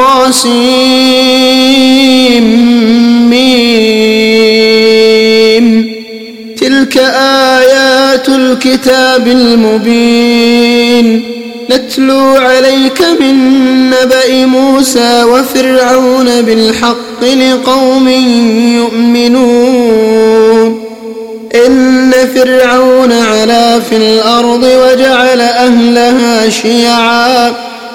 طاسيم تلك آيات الكتاب المبين. نتلو عليك من نبأ موسى وفرعون بالحق لقوم يؤمنون. إن فرعون علا في الأرض وجعل أهلها شيعا.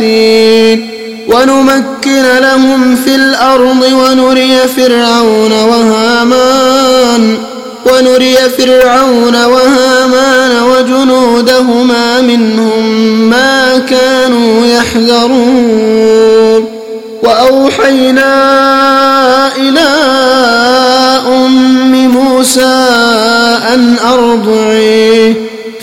الوارثين ونمكن لهم في الأرض ونري فرعون وهامان ونري فرعون وهامان وجنودهما منهم ما كانوا يحذرون. وأوحينا إلى أم موسى أن أرضعيه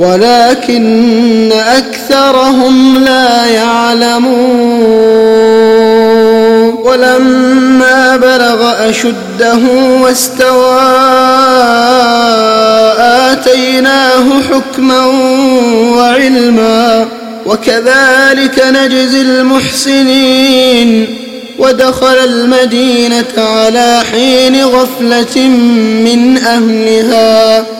ولكن أكثرهم لا يعلمون. ولما بلغ أشده واستوى آتيناه حكما وعلما وكذلك نجزي المحسنين. ودخل المدينة على حين غفلة من أهلها.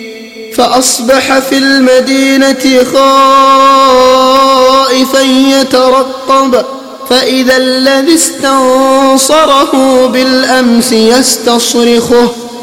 فأصبح في المدينة خائفا يترقب فإذا الذي استنصره بالأمس يستصرخه.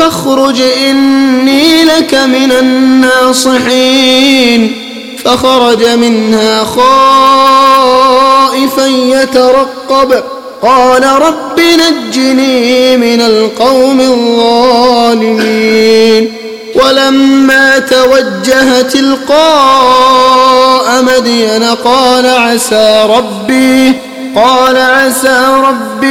فاخرج إني لك من الناصحين. فخرج منها خائفا يترقب. قال رب نجني من القوم الظالمين. ولما توجه تلقاء مدين قال عسى ربي قال عسى ربي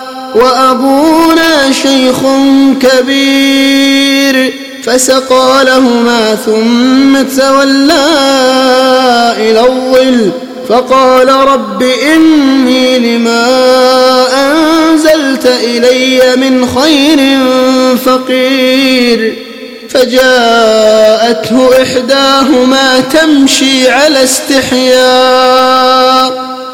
وأبونا شيخ كبير فسقى لهما ثم تولى إلى الظل فقال رب إني لما أنزلت إلي من خير فقير فجاءته إحداهما تمشي على استحياء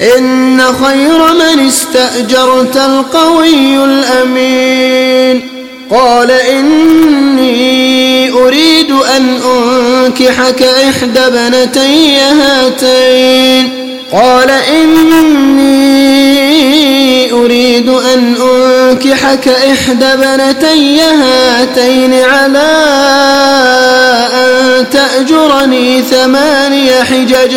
إن خير من استأجرت القوي الأمين. قال إني أريد أن أنكحك إحدى بنتي هاتين. قال إني أريد أن أنكحك إحدى بنتي هاتين على أن تأجرني ثماني حجج.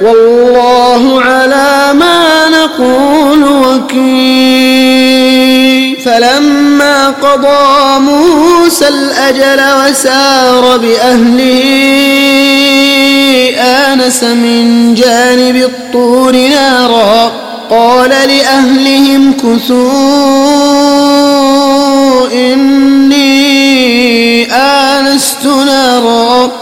والله على ما نقول وكيل. فلما قضى موسى الأجل وسار بأهله آنس من جانب الطور نارا. قال لأهلهم كثوا إني آنست نارا.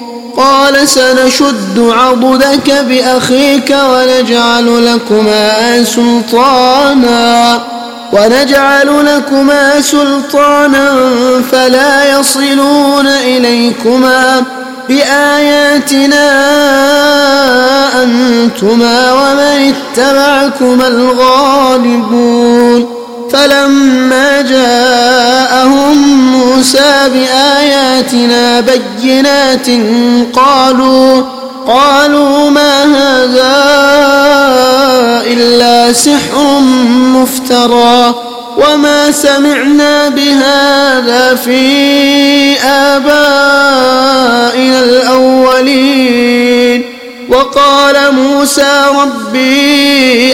قال سنشد عضدك بأخيك ونجعل لكما سلطانا ونجعل لكما سلطانا فلا يصلون إليكما بآياتنا أنتما ومن اتبعكما الغالبون. فلما جاءهم موسى بآياتنا بينات قالوا قالوا ما هذا إلا سحر مفترى وما سمعنا بهذا في آبائنا الأولين وقال موسى ربي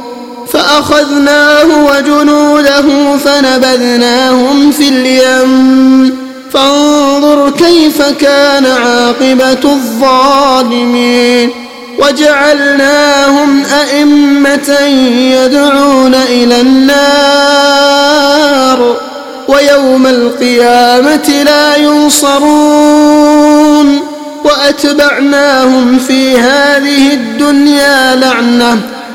فأخذناه وجنوده فنبذناهم في اليم. فانظر كيف كان عاقبة الظالمين. وجعلناهم أئمة يدعون إلى النار. ويوم القيامة لا ينصرون. وأتبعناهم في هذه الدنيا لعنة.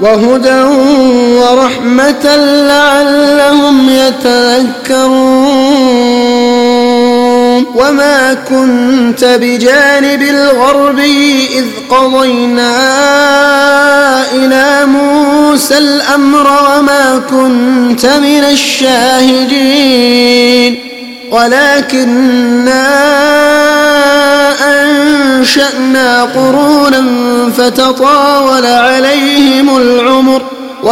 وهدى ورحمة لعلهم يتذكرون. وما كنت بجانب الغرب إذ قضينا إلى موسى الأمر وما كنت من الشاهدين. ولكنا أنشأنا قرونا فتطاول العمر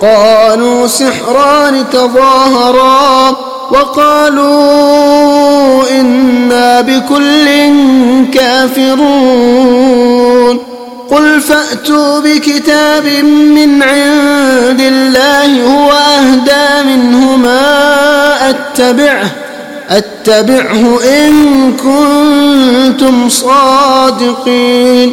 قالوا سحران تظاهرا وقالوا إنا بكل كافرون قل فأتوا بكتاب من عند الله هو أهدى منهما أتبعه أتبعه إن كنتم صادقين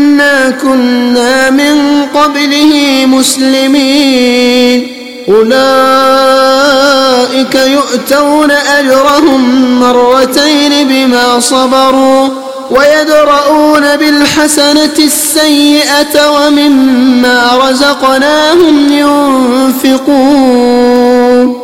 كنا من قبله مسلمين. أولئك يؤتون أجرهم مرتين بما صبروا ويدرؤون بالحسنة السيئة ومما رزقناهم ينفقون.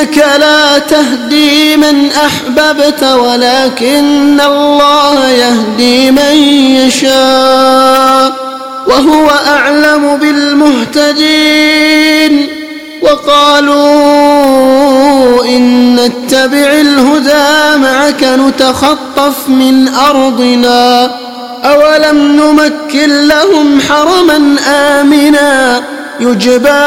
إنك لا تهدي من أحببت ولكن الله يهدي من يشاء وهو أعلم بالمهتدين وقالوا إن نتبع الهدى معك نتخطف من أرضنا أولم نمكن لهم حرما آمنا يجبى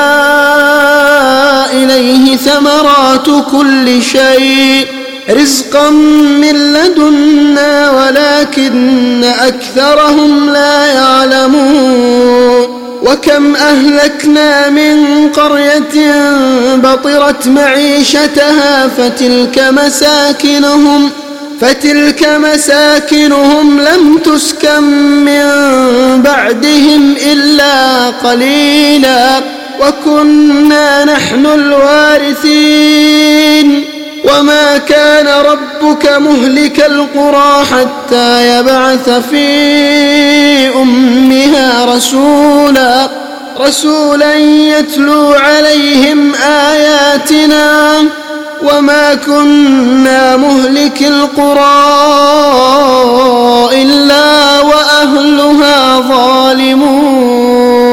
إليه ثمرات كل شيء. رزقا من لدنا ولكن أكثرهم لا يعلمون. وكم أهلكنا من قرية بطرت معيشتها فتلك مساكنهم فتلك مساكنهم لم تسكن من بعدهم. قليلا وكنا نحن الوارثين وما كان ربك مهلك القرى حتى يبعث في أمها رسولا رسولا يتلو عليهم آياتنا وما كنا مهلك القرى إلا وأهلها ظالمون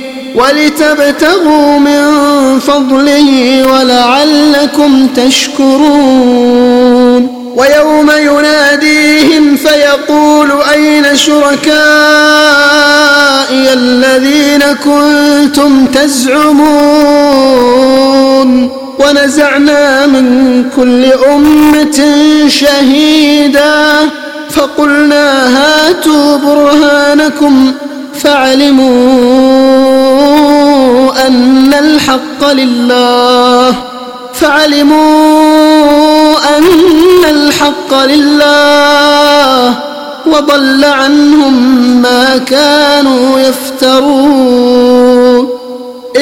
ولتبتغوا من فضله ولعلكم تشكرون. ويوم يناديهم فيقول أين شركائي الذين كنتم تزعمون؟ ونزعنا من كل أمة شهيدا فقلنا هاتوا برهانكم فعلموا أن الحق لله فعلموا أن الحق لله وضل عنهم ما كانوا يفترون.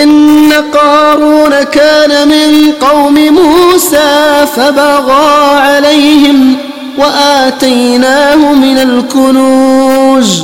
إن قارون كان من قوم موسى فبغى عليهم وآتيناه من الكنوز.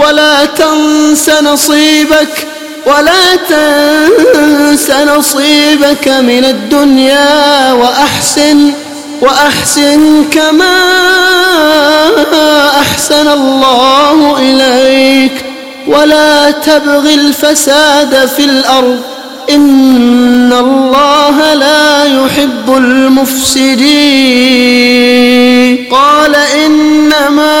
ولا تنس نصيبك ولا تنس نصيبك من الدنيا وأحسن وأحسن كما أحسن الله إليك. ولا تبغ الفساد في الأرض إن الله لا يحب المفسدين. قال إنما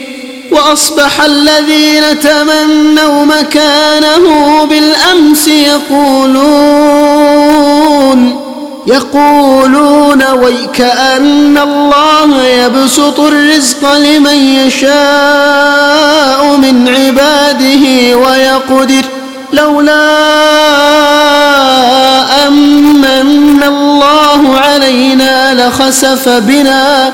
وأصبح الذين تمنوا مكانه بالأمس يقولون يقولون ويكأن الله يبسط الرزق لمن يشاء من عباده ويقدر لولا أمن الله علينا لخسف بنا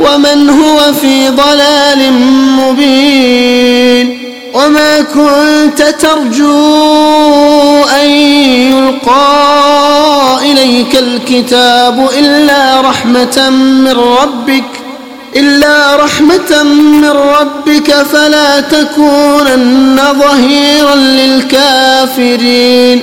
ومن هو في ضلال مبين وما كنت ترجو أن يلقى إليك الكتاب إلا رحمة من ربك إلا رحمة من ربك فلا تكونن ظهيرا للكافرين.